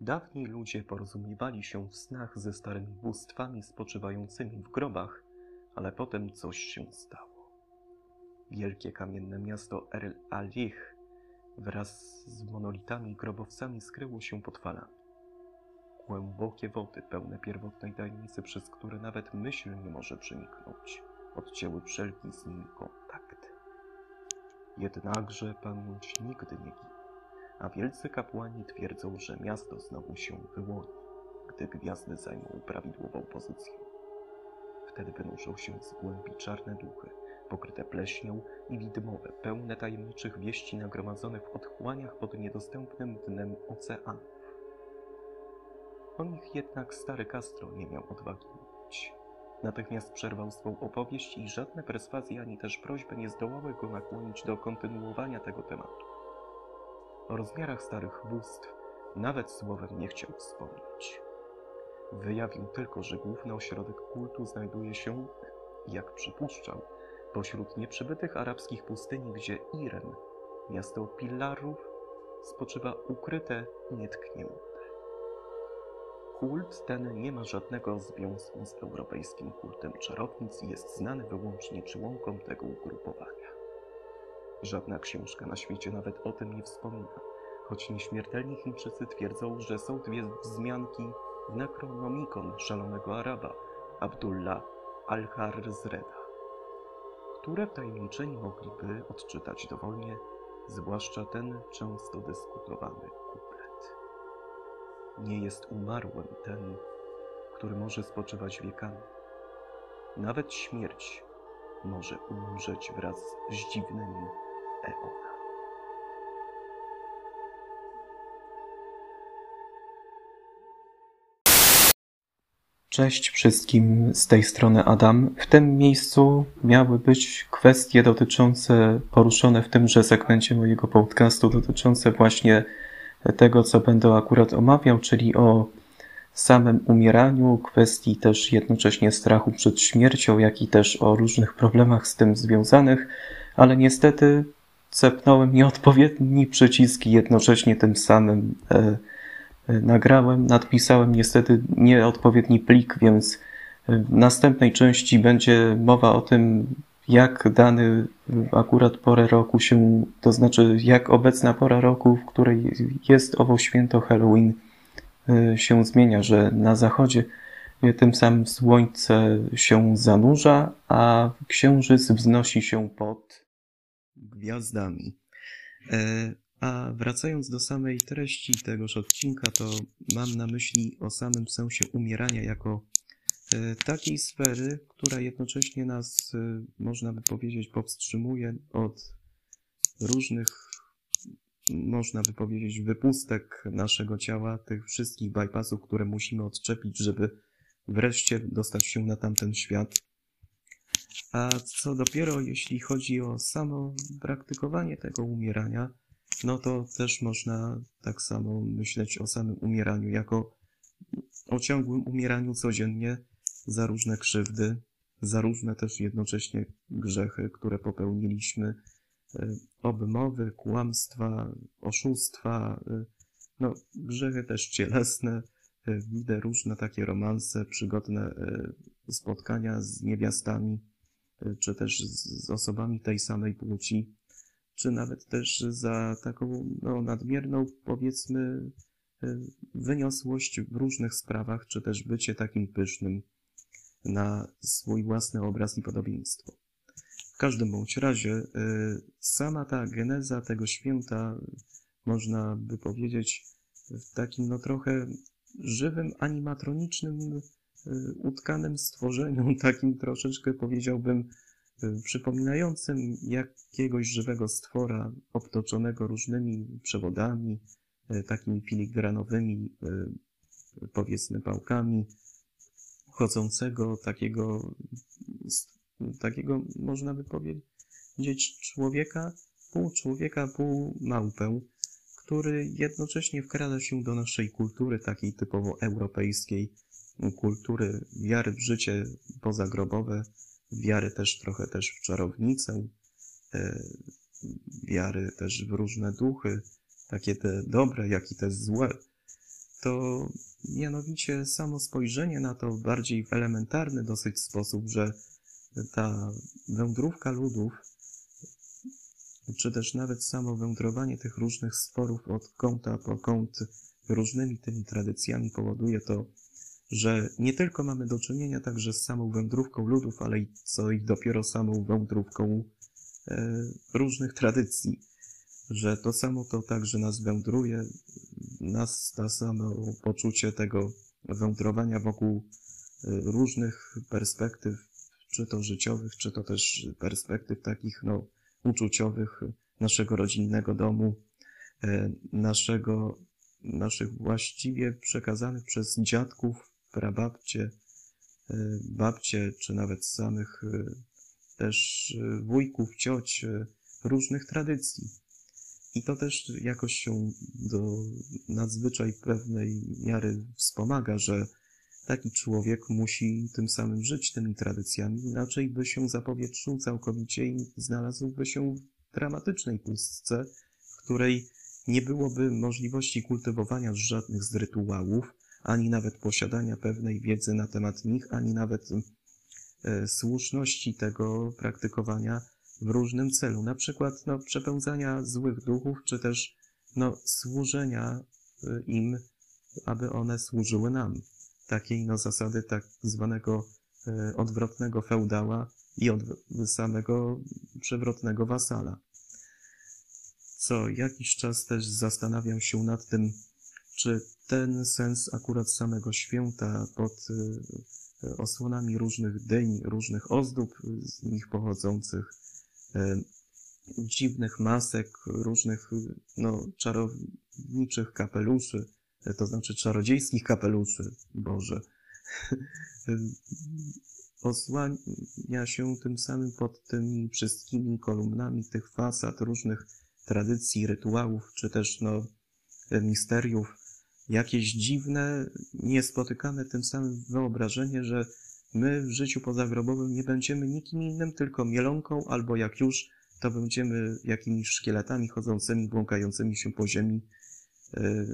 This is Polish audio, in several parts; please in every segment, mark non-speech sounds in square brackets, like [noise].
Dawniej ludzie porozumiewali się w snach ze starymi bóstwami spoczywającymi w grobach, ale potem coś się stało. Wielkie kamienne miasto El Alich wraz z monolitami grobowcami skryło się pod falami. Głębokie wody, pełne pierwotnej tajemnicy, przez które nawet myśl nie może przeniknąć, odcięły wszelki z nimi kontakt. Jednakże pamięć nigdy nie ginie a wielcy kapłani twierdzą, że miasto znowu się wyłoni, gdy gwiazdy zajmą prawidłową pozycję. Wtedy wynoszą się z głębi czarne duchy, pokryte pleśnią i widmowe, pełne tajemniczych wieści nagromadzonych w otchłaniach pod niedostępnym dnem oceanów. O nich jednak stary Castro nie miał odwagi mówić. Natychmiast przerwał swą opowieść i żadne perswazje ani też prośby nie zdołały go nakłonić do kontynuowania tego tematu. O rozmiarach starych bóstw nawet słowem nie chciał wspomnieć. Wyjawił tylko, że główny ośrodek kultu znajduje się, jak przypuszczał, pośród nieprzybytych arabskich pustyni, gdzie Irem, miasto pilarów, spoczywa ukryte i nietknięte. Kult ten nie ma żadnego związku z europejskim kultem czarownic i jest znany wyłącznie członkom tego ugrupowania. Żadna książka na świecie nawet o tym nie wspomina, choć nieśmiertelni Chińczycy twierdzą, że są dwie wzmianki w Necronomicon szalonego Araba, Abdullah al-Harzreda, które wtajemniczeni mogliby odczytać dowolnie, zwłaszcza ten często dyskutowany kuplet. Nie jest umarłym ten, który może spoczywać wiekami. Nawet śmierć może umrzeć wraz z dziwnymi eonami. Cześć wszystkim z tej strony Adam. W tym miejscu miały być kwestie dotyczące, poruszone w tymże segmencie mojego podcastu, dotyczące właśnie tego, co będę akurat omawiał, czyli o samym umieraniu, kwestii też jednocześnie strachu przed śmiercią, jak i też o różnych problemach z tym związanych, ale niestety cepnąłem nieodpowiedni przycisk i jednocześnie tym samym e, nagrałem, nadpisałem niestety nieodpowiedni plik, więc w następnej części będzie mowa o tym, jak dany akurat porę roku się, to znaczy jak obecna pora roku, w której jest owo święto Halloween, się zmienia, że na zachodzie tym samym słońce się zanurza, a księżyc wznosi się pod gwiazdami. E, a wracając do samej treści tegoż odcinka, to mam na myśli o samym sensie umierania jako e, takiej sfery, która jednocześnie nas, e, można by powiedzieć, powstrzymuje od różnych, można by powiedzieć, wypustek naszego ciała, tych wszystkich bypassów, które musimy odczepić, żeby wreszcie dostać się na tamten świat. A co dopiero jeśli chodzi o samo praktykowanie tego umierania, no to też można tak samo myśleć o samym umieraniu jako o ciągłym umieraniu codziennie za różne krzywdy, za różne też jednocześnie grzechy, które popełniliśmy, e, obmowy, kłamstwa, oszustwa, e, no grzechy też cielesne, e, widzę różne takie romanse, przygodne spotkania z niewiastami, czy też z osobami tej samej płci, czy nawet też za taką no, nadmierną, powiedzmy, wyniosłość w różnych sprawach, czy też bycie takim pysznym na swój własny obraz i podobieństwo. W każdym bądź razie, e, sama ta geneza tego święta, można by powiedzieć, w takim no trochę żywym, animatronicznym, e, utkanym stworzeniu, [laughs] takim troszeczkę powiedziałbym, Y, przypominającym jakiegoś żywego stwora obtoczonego różnymi przewodami, y, takimi filigranowymi, y, powiedzmy, pałkami, chodzącego takiego, takiego można by powiedzieć, człowieka, pół człowieka, pół małpę, który jednocześnie wkrada się do naszej kultury, takiej typowo europejskiej, kultury wiary w życie pozagrobowe, wiary też trochę też w czarownicę, e, wiary też w różne duchy, takie te dobre, jak i te złe, to mianowicie samo spojrzenie na to bardziej w elementarny dosyć sposób, że ta wędrówka ludów, czy też nawet samo wędrowanie tych różnych sporów od kąta po kąt różnymi tymi tradycjami powoduje to, że nie tylko mamy do czynienia także z samą wędrówką ludów, ale i co ich dopiero samą wędrówką e, różnych tradycji, że to samo to także nas wędruje, nas to samo poczucie tego wędrowania wokół e, różnych perspektyw, czy to życiowych, czy to też perspektyw takich, no, uczuciowych naszego rodzinnego domu, e, naszego, naszych właściwie przekazanych przez dziadków prababcie, e, babcie, czy nawet samych też wujków, cioć, różnych tradycji. I to też jakoś się do nadzwyczaj pewnej miary wspomaga, że taki człowiek musi tym samym żyć tymi tradycjami, inaczej by się zapowietrzył całkowicie i znalazłby się w dramatycznej pustce, w której nie byłoby możliwości kultywowania żadnych z rytuałów, ani nawet posiadania pewnej wiedzy na temat nich, ani nawet e, słuszności tego praktykowania w różnym celu, na przykład no, przepełzania złych duchów, czy też no, służenia e, im, aby one służyły nam. Takiej no, zasady tak zwanego e, odwrotnego feudała i od samego przewrotnego wasala. Co jakiś czas też zastanawiam się nad tym, czy ten sens akurat samego święta pod y, osłonami różnych dyń, różnych ozdób z nich pochodzących, y, dziwnych masek, różnych no, czarowniczych kapeluszy, to znaczy czarodziejskich kapeluszy, Boże, [laughs] osłania się tym samym pod tymi wszystkimi kolumnami tych fasad różnych tradycji, rytuałów, czy też no, misteriów, jakieś dziwne, niespotykane tym samym wyobrażenie, że my w życiu pozagrobowym nie będziemy nikim innym, tylko mielonką, albo jak już, to będziemy jakimiś szkieletami chodzącymi, błąkającymi się po ziemi, e,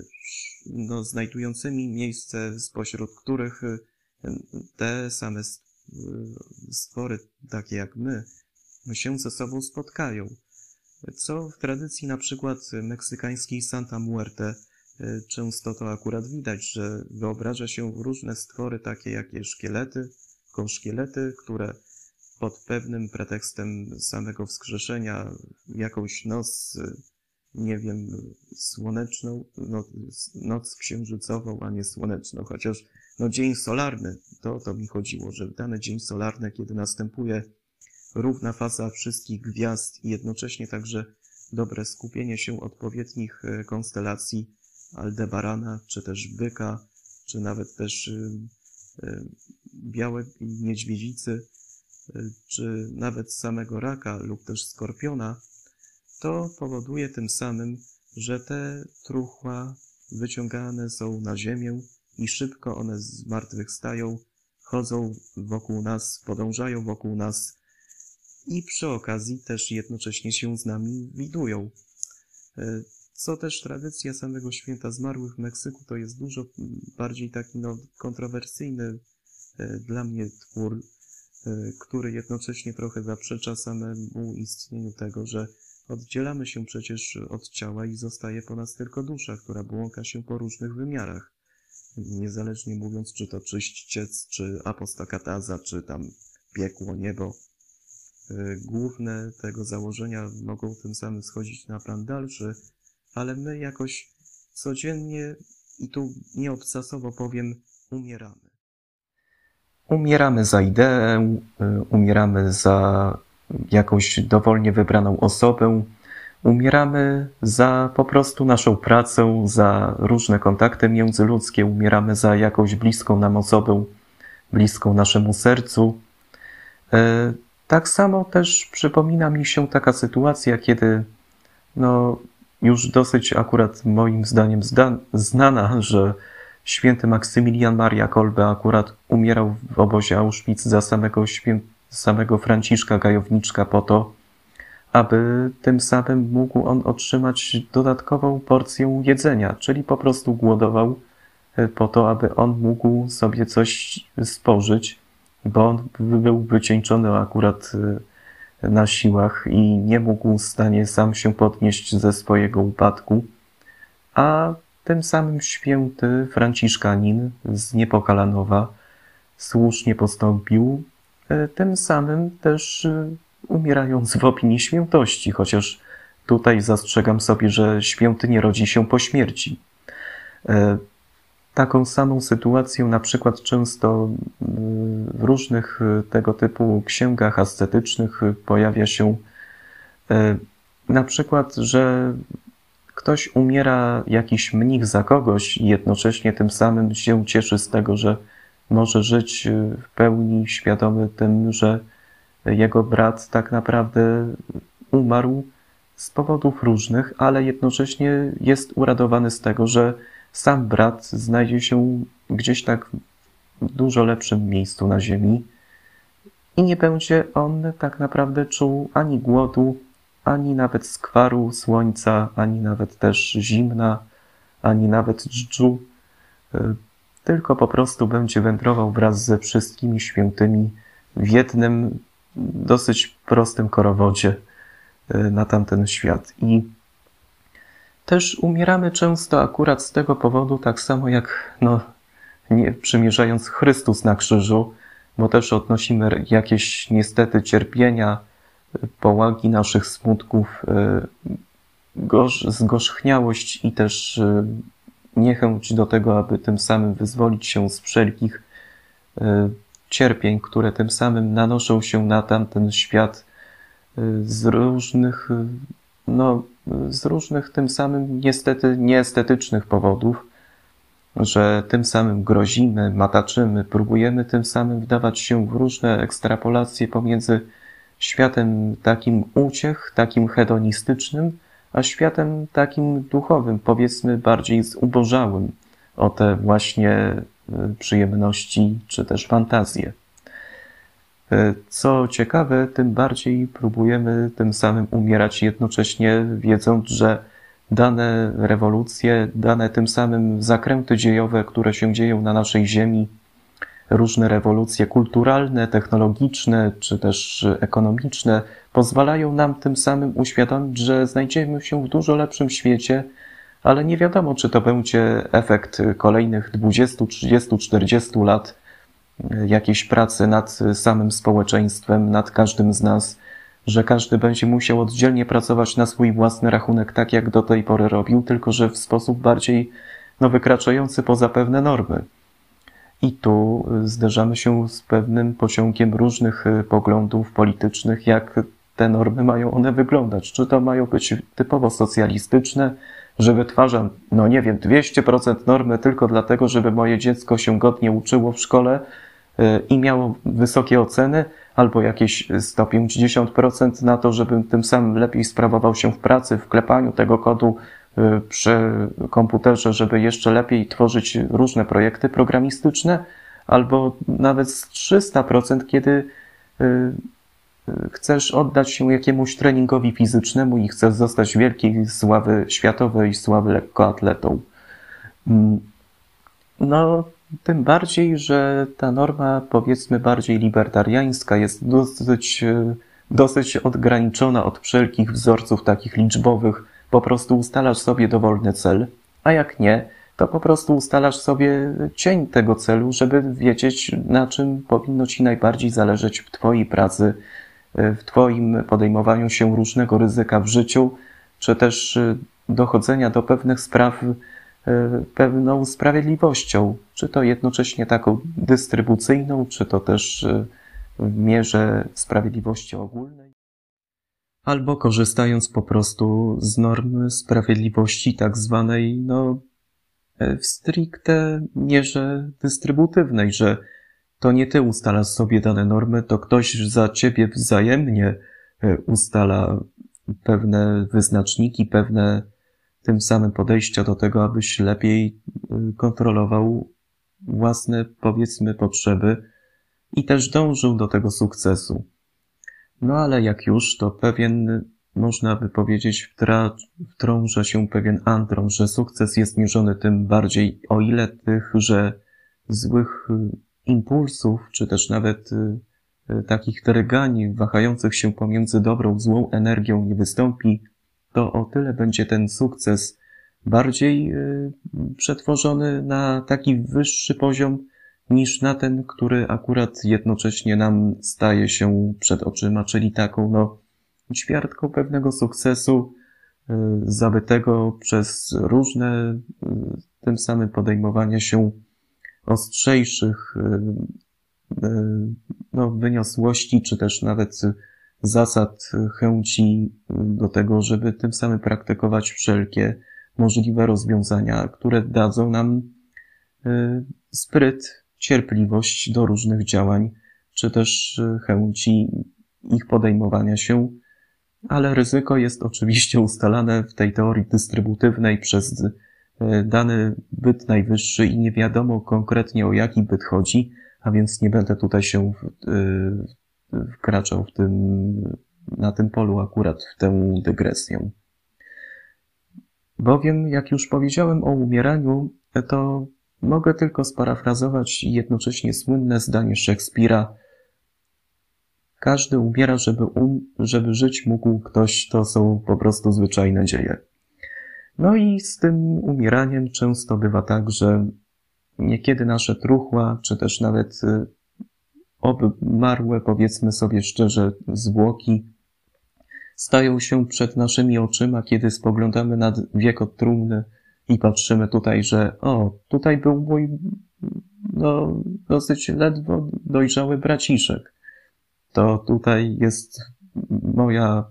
no, znajdującymi miejsce, spośród których e, te same e, stwory, takie jak my, się ze sobą spotkają. Co w tradycji na przykład meksykańskiej Santa Muerte często to akurat widać, że wyobraża się różne stwory, takie jakie szkielety, szkielety, które pod pewnym pretekstem samego wskrzeszenia jakąś noc, e, nie wiem, słoneczną, no, noc księżycową, a nie słoneczną, chociaż no, dzień solarny, to to mi chodziło, że w dany dzień solarny, kiedy następuje równa faza wszystkich gwiazd i jednocześnie także dobre skupienie się odpowiednich e, konstelacji, Aldebarana, czy też byka, czy nawet też y, y, białej niedźwiedzicy, y, czy nawet samego raka lub też skorpiona, to powoduje tym samym, że te truchła wyciągane są na ziemię i szybko one zmartwychwstają, chodzą wokół nas, podążają wokół nas i przy okazji też jednocześnie się z nami widują co też tradycja samego święta zmarłych w Meksyku to jest dużo bardziej taki no, kontrowersyjny e, dla mnie twór, e, który jednocześnie trochę zaprzecza samemu istnieniu tego, że oddzielamy się przecież od ciała i zostaje po nas tylko dusza, która błąka się po różnych wymiarach. Niezależnie mówiąc, czy to czyściec, czy apostakataza, czy tam piekło, niebo. E, główne tego założenia mogą tym samym schodzić na plan dalszy, ale my jakoś codziennie, i tu nieobcasowo powiem, umieramy. Umieramy za ideę, y, umieramy za jakąś dowolnie wybraną osobę, umieramy za po prostu naszą pracę, za różne kontakty międzyludzkie, umieramy za jakąś bliską nam osobę, bliską naszemu sercu. Y, tak samo też przypomina mi się taka sytuacja, kiedy no, już dosyć akurat moim zdaniem znana, że święty Maksymilian Maria Kolbe akurat umierał w obozie Auschwitz za samego, samego Franciszka Gajowniczka po to, aby tym samym mógł on otrzymać dodatkową porcję jedzenia, czyli po prostu głodował e, po to, aby on mógł sobie coś spożyć, bo on był wycieńczony akurat e, na siłach i nie mógł w stanie sam się podnieść ze swojego upadku, a tym samym święty Franciszkanin z Niepokalanowa słusznie postąpił, e, tym samym też umierając w opinii świętości, chociaż tutaj zastrzegam sobie, że święty nie rodzi się po śmierci. Taką samą sytuację na przykład często w różnych e, tego typu księgach ascetycznych pojawia się e, na przykład, że ktoś umiera, jakiś mnich za kogoś i jednocześnie tym samym się cieszy z tego, że może żyć w pełni świadomy tym, że jego brat tak naprawdę umarł z powodów różnych, ale jednocześnie jest uradowany z tego, że sam brat znajdzie się gdzieś tak w dużo lepszym miejscu na ziemi i nie będzie on tak naprawdę czuł ani głodu, ani nawet skwaru słońca, ani nawet też zimna, ani nawet dżdżu, tylko po prostu będzie wędrował wraz ze wszystkimi świętymi w jednym dosyć prostym korowodzie e, na tamten świat. I też umieramy często akurat z tego powodu, tak samo jak no, nie przymierzając Chrystus na krzyżu, bo też odnosimy jakieś niestety cierpienia, połagi naszych smutków, e, gorz, zgorzchniałość i też e, niechęć do tego, aby tym samym wyzwolić się z wszelkich cierpień, które tym samym nanoszą się na tamten świat y, z różnych, y, no, z różnych tym samym niestety nieestetycznych powodów, że tym samym grozimy, mataczymy, próbujemy tym samym wdawać się w różne ekstrapolacje pomiędzy światem takim uciech, takim hedonistycznym, a światem takim duchowym, powiedzmy bardziej zubożałym o te właśnie Y, przyjemności czy też fantazje. Y, co ciekawe, tym bardziej próbujemy tym samym umierać jednocześnie, wiedząc, że dane rewolucje, dane tym samym zakręty dziejowe, które się dzieją na naszej Ziemi, różne rewolucje kulturalne, technologiczne czy też ekonomiczne, pozwalają nam tym samym uświadomić, że znajdziemy się w dużo lepszym świecie, ale nie wiadomo, czy to będzie efekt kolejnych 20, 30, 40 lat jakiejś pracy nad samym społeczeństwem, nad każdym z nas, że każdy będzie musiał oddzielnie pracować na swój własny rachunek, tak jak do tej pory robił, tylko że w sposób bardziej no, wykraczający poza pewne normy. I tu zderzamy się z pewnym pociągiem różnych poglądów politycznych, jak te normy mają one wyglądać. Czy to mają być typowo socjalistyczne, że wytwarzam, no nie wiem, 200% normy tylko dlatego, żeby moje dziecko się godnie uczyło w szkole y, i miało wysokie oceny, albo jakieś 150% na to, żebym tym samym lepiej sprawował się w pracy, w klepaniu tego kodu y, przy komputerze, żeby jeszcze lepiej tworzyć różne projekty programistyczne, albo nawet z 300%, kiedy y, chcesz oddać się jakiemuś treningowi fizycznemu i chcesz zostać wielkiej sławy światowej, sławy lekkoatletą. Mm, no, tym bardziej, że ta norma, powiedzmy, bardziej libertariańska jest dosyć, dosyć odgraniczona od wszelkich wzorców takich liczbowych. Po prostu ustalasz sobie dowolny cel, a jak nie, to po prostu ustalasz sobie cień tego celu, żeby wiedzieć, na czym powinno ci najbardziej zależeć w Twojej pracy, w Twoim podejmowaniu się różnego ryzyka w życiu, czy też y, dochodzenia do pewnych spraw y, pewną sprawiedliwością, czy to jednocześnie taką dystrybucyjną, czy to też y, w mierze sprawiedliwości ogólnej, albo korzystając po prostu z normy sprawiedliwości tak zwanej, no, w stricte mierze dystrybutywnej, że to nie ty ustalasz sobie dane normy, to ktoś za ciebie wzajemnie e, ustala pewne wyznaczniki, pewne tym samym podejścia do tego, abyś lepiej y, kontrolował własne, powiedzmy, potrzeby i też dążył do tego sukcesu. No ale jak już, to pewien, można by powiedzieć, wtrąża się pewien andron, że sukces jest mierzony tym bardziej, o ile tych, że złych impulsów, czy też nawet y, takich drgań wahających się pomiędzy dobrą, złą energią nie wystąpi, to o tyle będzie ten sukces bardziej y, przetworzony na taki wyższy poziom niż na ten, który akurat jednocześnie nam staje się przed oczyma, czyli taką, no, ćwiartką pewnego sukcesu y, zabytego przez różne y, tym samym podejmowanie się ostrzejszych no, wyniosłości, czy też nawet zasad chęci do tego, żeby tym samym praktykować wszelkie możliwe rozwiązania, które dadzą nam y, spryt, cierpliwość do różnych działań, czy też y, chęci ich podejmowania się, ale ryzyko jest oczywiście ustalane w tej teorii dystrybuywnej przez y, dany byt najwyższy i nie wiadomo konkretnie o jaki byt chodzi, a więc nie będę tutaj się wkraczał w tym, na tym polu akurat w tę dygresję. Bowiem, jak już powiedziałem o umieraniu, to mogę tylko sparafrazować jednocześnie słynne zdanie Szekspira. Każdy umiera, żeby, um, żeby żyć mógł ktoś, to są po prostu zwyczajne dzieje. No i z tym umieraniem często bywa tak, że niekiedy nasze truchła, czy też nawet y, obmarłe, powiedzmy sobie szczerze, zwłoki stają się przed naszymi oczyma, kiedy spoglądamy nad wiek od trumny i patrzymy tutaj, że o, tutaj był mój no, dosyć ledwo dojrzały braciszek. To tutaj jest moja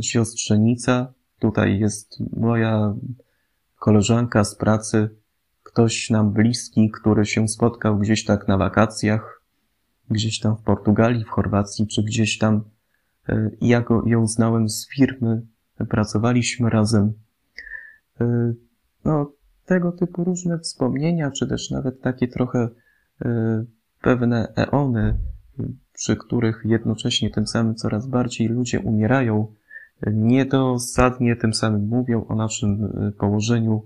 siostrzenica, tutaj jest moja koleżanka z pracy, ktoś nam bliski, który się spotkał gdzieś tak na wakacjach, gdzieś tam w Portugalii, w Chorwacji, czy gdzieś tam E, ja go, ją znałem z firmy, pracowaliśmy razem. E, no, tego typu różne wspomnienia, czy też nawet takie trochę e, pewne eony, przy których jednocześnie tym samym coraz bardziej ludzie umierają, niedosadnie tym samym mówią o naszym położeniu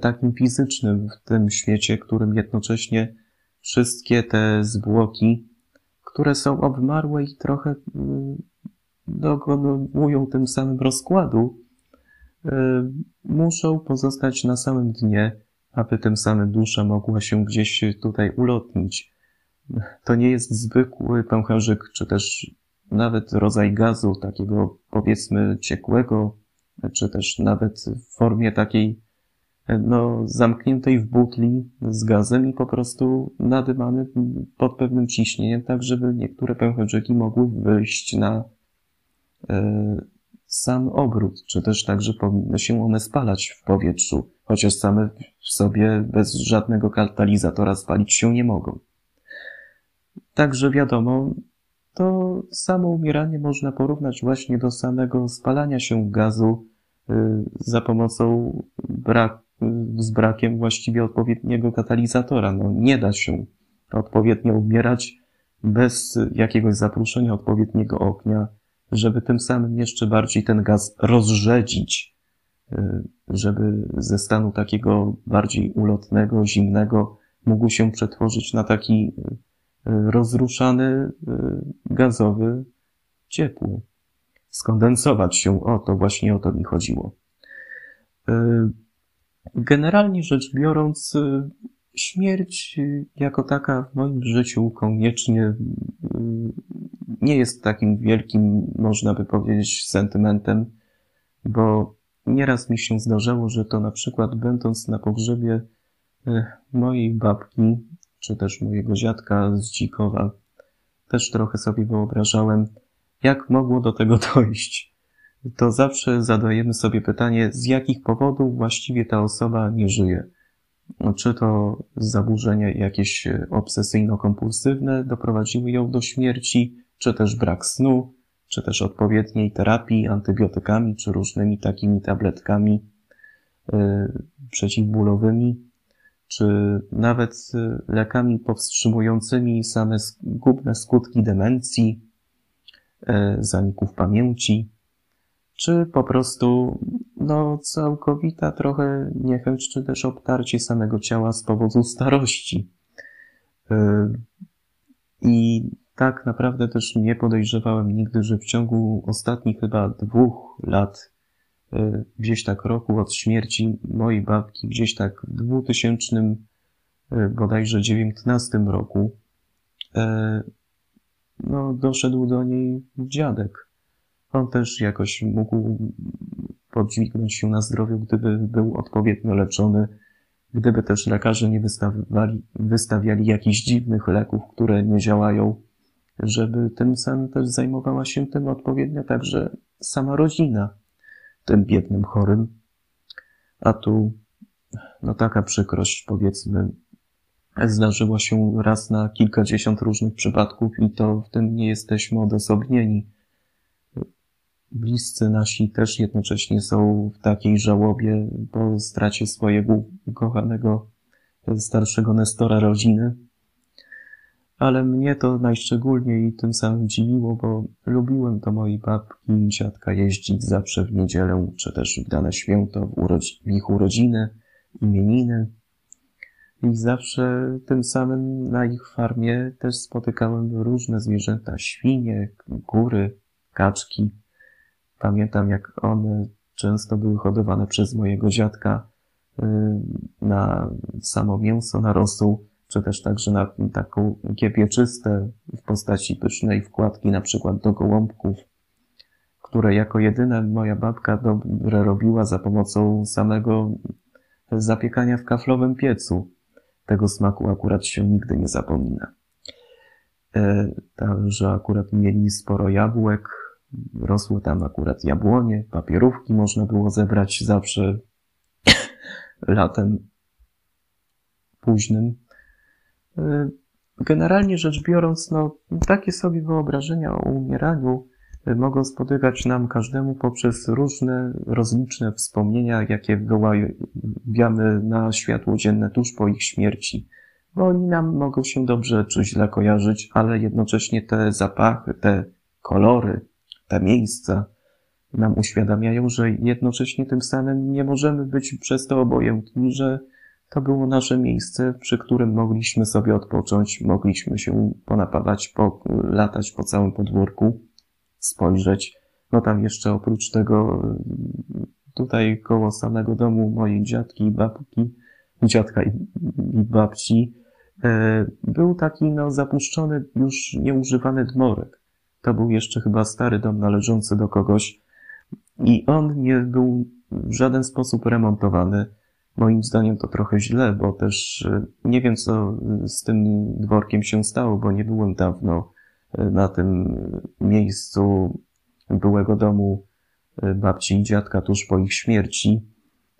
takim fizycznym w tym świecie, którym jednocześnie wszystkie te zwłoki, które są obmarłe i trochę dokonują tym samym rozkładu, e, muszą pozostać na samym dnie, aby tym samym dusza mogła się gdzieś tutaj ulotnić. To nie jest zwykły pęcherzyk, czy też nawet rodzaj gazu, takiego powiedzmy ciekłego, czy też nawet w formie takiej no, zamkniętej w butli z gazem i po prostu nadymany pod pewnym ciśnieniem, tak żeby niektóre pęcherzyki mogły wyjść na E, sam obrót, czy też tak, że powinny się one spalać w powietrzu, chociaż same w sobie bez żadnego katalizatora spalić się nie mogą. Także wiadomo, to samo umieranie można porównać właśnie do samego spalania się gazu e, za pomocą brak, z brakiem właściwie odpowiedniego katalizatora. No nie da się odpowiednio umierać bez jakiegoś zapruszenia odpowiedniego ognia, żeby tym samym jeszcze bardziej ten gaz rozrzedzić, y, żeby ze stanu takiego bardziej ulotnego, zimnego mógł się przetworzyć na taki y, rozruszany, y, gazowy, ciepły. Skondensować się, o to właśnie o to mi chodziło. Generalnie rzecz biorąc, śmierć jako taka w moim życiu koniecznie nie jest takim wielkim, można by powiedzieć, sentymentem, bo nieraz mi się zdarzało, że to na przykład będąc na pogrzebie mojej babki, czy też mojego dziadka z Dzikowa, też trochę sobie wyobrażałem, jak mogło do tego [laughs] dojść. To zawsze zadajemy sobie pytanie, z jakich powodów właściwie ta osoba nie żyje. Czy to zaburzenia jakieś obsesyjno-kompulsywne doprowadziły ją do śmierci, czy też brak snu, czy też odpowiedniej terapii antybiotykami, czy różnymi takimi tabletkami. przeciwbólowymi, czy nawet lekami powstrzymującymi same zgubne skutki demencji, zaników pamięci, czy po prostu no, całkowita trochę niechęć, czy też obtarcie samego ciała z powodu starości. I tak naprawdę też nie podejrzewałem nigdy, że w ciągu ostatnich chyba dwóch lat, e, gdzieś tak roku od śmierci mojej babki, gdzieś tak w 2000 e, bodajże 19 roku, e, no, doszedł do niej dziadek. On też jakoś mógł podźwignąć się na zdrowiu, gdyby był odpowiednio leczony, gdyby też lekarze nie wystawiali, wystawiali jakichś dziwnych leków, które nie działają żeby tym samym też zajmowała się tym odpowiednio także sama rodzina, tym biednym chorym. A tu, no taka przykrość, powiedzmy, zdarzyła się raz na kilkadziesiąt różnych przypadków i to w tym nie jesteśmy odosobnieni. Bliscy nasi też jednocześnie są w takiej żałobie po stracie swojego ukochanego starszego Nestora rodziny ale mnie to najszczególniej tym samym dziwiło, bo lubiłem do mojej babki i dziadka jeździć zawsze w niedzielę, czy też w dane święto, w, urodzi- w ich urodziny, imieniny. I zawsze tym samym na ich farmie też spotykałem różne zwierzęta, świnie, kury, kaczki. Pamiętam, jak one często były hodowane przez mojego dziadka y, na samo mięso, na rosół czy też także na taką piepieczyste w postaci pysznej wkładki na przykład do gołąbków, które jako jedyne moja babka dobre robiła za pomocą samego zapiekania w kaflowym piecu. Tego smaku akurat się nigdy nie zapomina. E, także akurat mieli sporo jabłek, rosły tam akurat jabłonie, papierówki można było zebrać zawsze [coughs] latem późnym. Y, generalnie rzecz biorąc, no, takie sobie wyobrażenia o umieraniu y, mogą spotykać nam każdemu poprzez różne rozliczne wspomnienia, jakie wyławiamy na światło dzienne tuż po ich śmierci. Bo oni nam mogą się dobrze czy źle kojarzyć, ale jednocześnie te zapachy, te kolory, te miejsca nam uświadamiają, że jednocześnie tym samym nie możemy być przez to obojętni, że to było nasze miejsce, przy którym mogliśmy sobie odpocząć, mogliśmy się ponapawać, po, latać po całym podwórku, spojrzeć. No tam jeszcze oprócz tego, tutaj koło samego domu mojej dziadki i babki, dziadka i, i babci, e, był taki no zapuszczony, już nieużywany dmorek. To był jeszcze chyba stary dom należący do kogoś i on nie był w żaden sposób remontowany Moim zdaniem to trochę źle, bo też e, nie wiem, co z tym dworkiem się stało, bo nie byłem dawno e, na tym miejscu byłego domu babci i dziadka tuż po ich śmierci,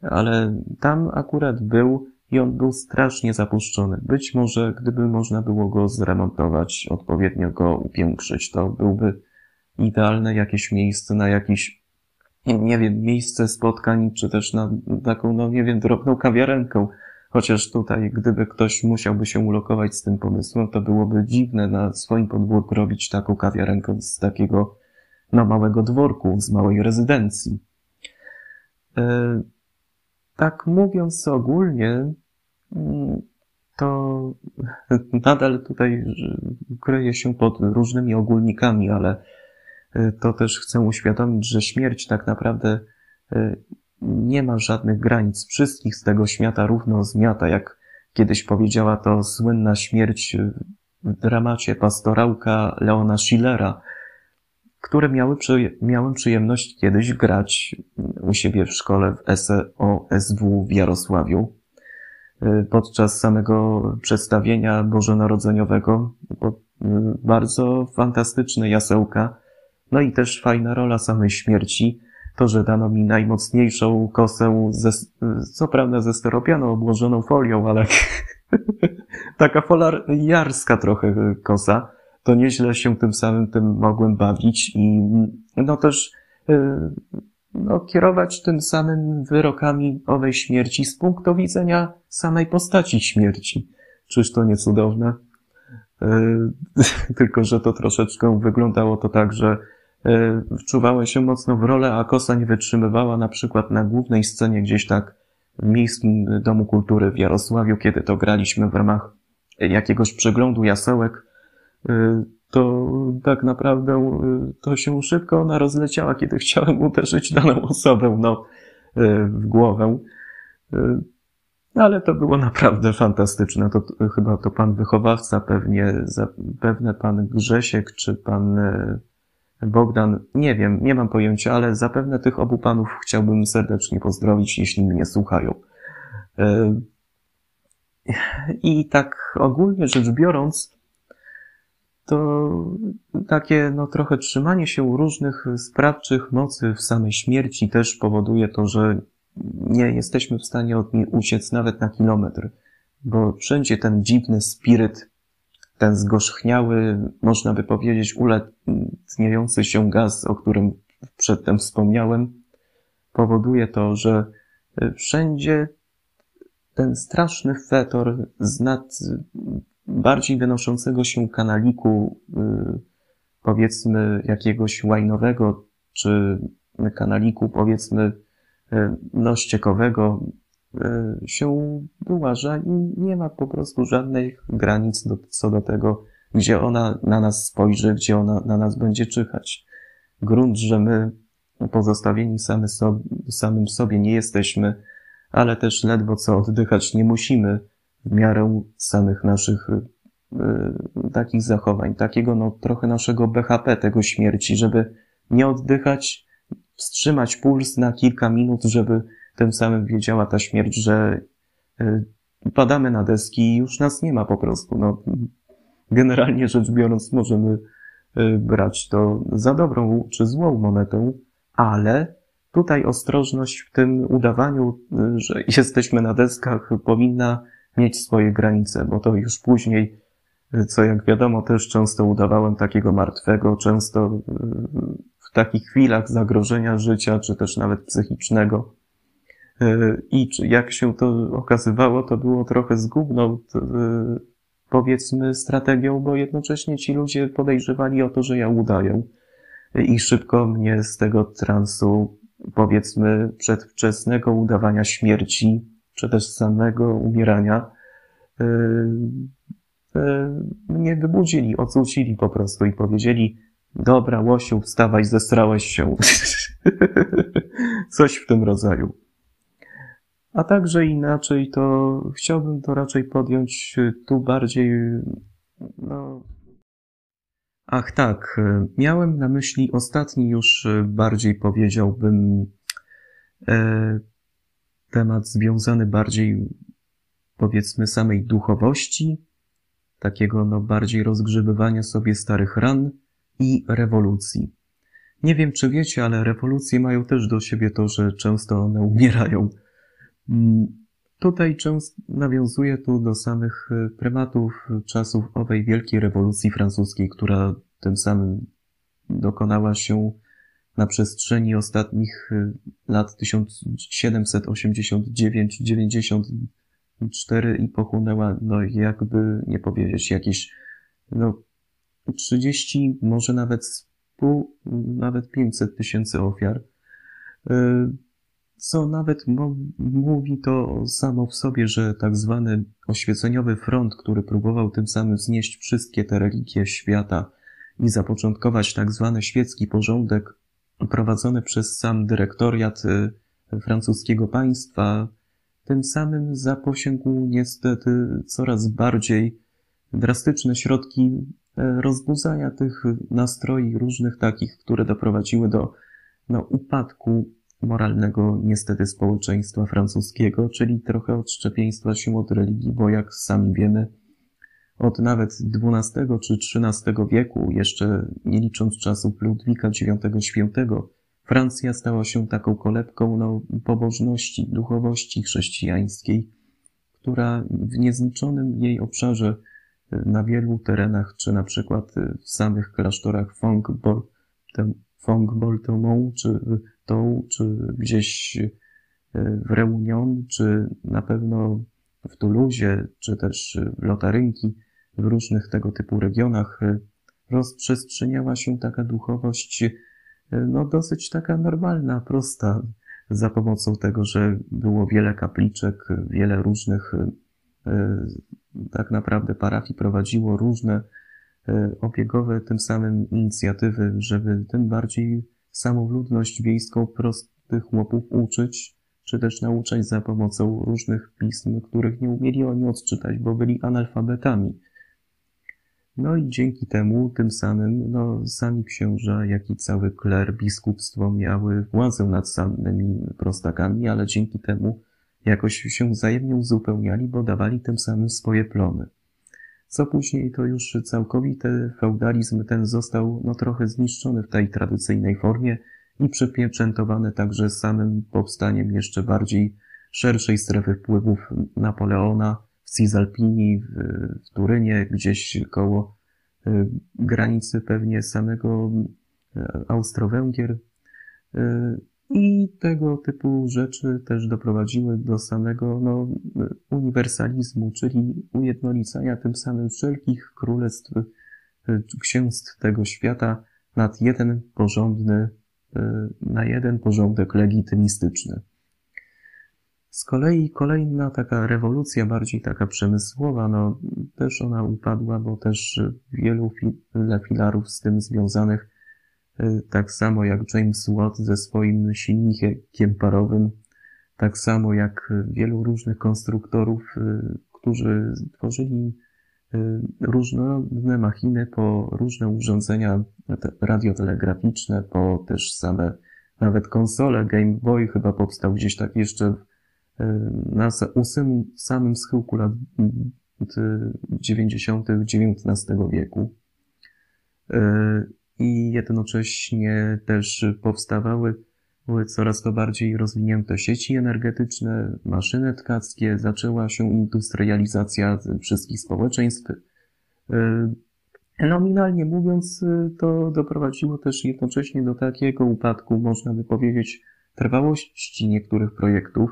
ale tam akurat był i on był strasznie zapuszczony. Być może, gdyby można było go zremontować, odpowiednio go upiększyć, to byłby idealne jakieś miejsce na jakiś nie wiem, miejsce spotkań, czy też na taką, no nie wiem, drobną kawiarenkę. Chociaż tutaj, gdyby ktoś musiałby się ulokować z tym pomysłem, to byłoby dziwne na swoim podwórku robić taką kawiarenkę z takiego, no małego dworku, z małej rezydencji. E, tak mówiąc ogólnie, mm, to [laughs] nadal tutaj kryje się pod różnymi ogólnikami, ale to też chcę uświadomić, że śmierć tak naprawdę e, nie ma żadnych granic. Wszystkich z tego świata równo zmiata, jak kiedyś powiedziała to słynna śmierć w dramacie pastorałka Leona Schillera, które miały, miałem przyjemność kiedyś grać u siebie w szkole w SOSW w Jarosławiu. Podczas samego przedstawienia bożonarodzeniowego, bardzo fantastyczne jasełka, no i też fajna rola samej śmierci, to, że dano mi najmocniejszą kosę, ze, co prawda ze steropianą obłożoną folią, ale [laughs] taka foliarska trochę kosa, to nieźle się tym samym tym mogłem bawić i no też y, no, kierować tym samym wyrokami owej śmierci z punktu widzenia samej postaci śmierci. Czyż to nie cudowne? [laughs] Tylko, że to troszeczkę wyglądało to tak, że wczuwałem się mocno w rolę, a kosa nie wytrzymywała na przykład na głównej scenie gdzieś tak w Miejskim Domu Kultury w Jarosławiu, kiedy to graliśmy w ramach jakiegoś przeglądu jasełek, y, to tak naprawdę y, to się szybko ona rozleciała, kiedy chciałem uderzyć daną osobę no, w głowę. Ale to było naprawdę fantastyczne. To, to chyba to pan wychowawca, pewnie zapewne pan Grzesiek czy pan Bogdan, nie wiem, nie mam pojęcia, ale zapewne tych obu panów chciałbym serdecznie pozdrowić, jeśli mnie słuchają. I tak ogólnie rzecz biorąc, to takie no, trochę trzymanie się różnych sprawczych mocy w samej śmierci też powoduje to, że nie jesteśmy w stanie od niej uciec nawet na kilometr, bo wszędzie ten dziwny spiryt, ten zgorzchniały, można by powiedzieć, ulatniający się gaz, o którym przedtem wspomniałem, powoduje to, że wszędzie ten straszny fetor z nad bardziej wynoszącego się kanaliku, y, powiedzmy jakiegoś łajnowego, czy kanaliku, powiedzmy, y, no ściekowego, y, się wyłaża i nie ma po prostu żadnych granic do, co do tego, gdzie ona na nas spojrzy, gdzie ona na nas będzie czyhać. Grunt, że my pozostawieni same sobie, samym sobie nie jesteśmy, ale też ledwo co oddychać nie musimy w miarę samych naszych y, takich zachowań, takiego no trochę naszego BHP tego śmierci, żeby nie oddychać, wstrzymać puls na kilka minut, żeby tym samym wiedziała ta śmierć, że y, padamy na deski i już nas nie ma po prostu. No, generalnie rzecz biorąc, możemy y, brać to za dobrą czy złą monetę, ale Tutaj ostrożność w tym udawaniu, y, że jesteśmy na deskach, powinna mieć swoje granice, bo to już później, co jak wiadomo, też często udawałem takiego martwego, często w takich chwilach zagrożenia życia, czy też nawet psychicznego. I jak się to okazywało, to było trochę zgubną, powiedzmy, strategią, bo jednocześnie ci ludzie podejrzewali o to, że ja udaję i szybko mnie z tego transu powiedzmy, przedwczesnego udawania śmierci, czy też samego umierania, mnie wybudzili, ocucili po prostu i powiedzieli, dobra, łosiu, wstawaj, zestrałeś się. [laughs] Coś w tym rodzaju. A także inaczej, to chciałbym to raczej podjąć tu bardziej, no, Ach tak, e, miałem na myśli ostatni już e, bardziej powiedziałbym temat związany bardziej powiedzmy samej duchowości, takiego no bardziej rozgrzebywania sobie starych ran i rewolucji. Nie wiem czy wiecie, ale rewolucje mają też do siebie to, że często one umierają. Mm, tutaj często nawiązuje tu do samych e, prymatów czasów owej wielkiej rewolucji francuskiej, która tym samym dokonała się na przestrzeni ostatnich e, lat 1789-94 i pochłonęła, no jakby nie powiedzieć, jakieś no 30, może nawet pół, nawet 500 tysięcy ofiar. Co nawet mówi to samo w sobie, że tak zwany oświeceniowy front, który próbował tym samym znieść wszystkie te religie świata i zapoczątkować tak zwany świecki porządek prowadzony przez sam dyrektoriat y, francuskiego państwa, tym samym zaposięgł niestety coraz bardziej drastyczne środki y, rozbudzania tych nastroi różnych takich, które doprowadziły do no, upadku moralnego niestety społeczeństwa francuskiego, czyli trochę odszczepieństwa się od religii, bo jak sami wiemy, od nawet XII czy XIII wieku, jeszcze nie licząc czasów Ludwika IX Świętego, Francja stała się taką kolebką no, pobożności, duchowości chrześcijańskiej, która w niezliczonym jej obszarze na wielu terenach, czy na przykład w samych klasztorach Fong, Fong Boltomont, czy Chateau, czy gdzieś w Reunion, czy na pewno w Toulouse, czy też w Lotarynki, w różnych tego typu regionach rozprzestrzeniała się taka duchowość, no dosyć taka normalna, prosta, za pomocą tego, że było wiele kapliczek, wiele różnych, tak naprawdę parafii prowadziło różne obiegowe tym samym inicjatywy, żeby tym bardziej samą ludność wiejską prostych chłopów uczyć, czy też nauczać za pomocą różnych pism, których nie umieli oni odczytać, bo byli analfabetami. No i dzięki temu, tym samym, no, sami księża, jak i cały kler, biskupstwo miały władzę nad samymi prostakami, ale dzięki temu jakoś się wzajemnie uzupełniali, bo dawali tym samym swoje plony. Co później to już całkowity feudalizm ten został no trochę zniszczony w tej tradycyjnej formie i przypieczętowany także samym powstaniem jeszcze bardziej szerszej strefy wpływów Napoleona w Cisalpini, w, w Turynie, gdzieś koło y, granicy pewnie samego y, Austro-Węgier. Y, I tego typu rzeczy też doprowadziły do samego no, uniwersalizmu, czyli ujednolicania tym samym wszelkich królestw, księstw tego świata nad jeden porządny, na jeden porządek legitymistyczny. Z kolei kolejna taka rewolucja, bardziej taka przemysłowa, no też ona upadła, bo też wielu wiele filarów z tym związanych, y, tak samo jak James Watt ze swoim silnikiem parowym, tak samo jak wielu różnych konstruktorów, y, którzy tworzyli różnorodne machiny po różne urządzenia radiotelegraficzne, po też same nawet konsole Game Boy chyba powstał gdzieś tak jeszcze na samym schyłku lat 90. XIX wieku. E, I jednocześnie też powstawały były coraz to bardziej rozwinięte sieci energetyczne, maszyny tkackie, zaczęła się industrializacja wszystkich społeczeństw. E, nominalnie mówiąc, to doprowadziło też jednocześnie do takiego upadku, można by powiedzieć, trwałości niektórych projektów,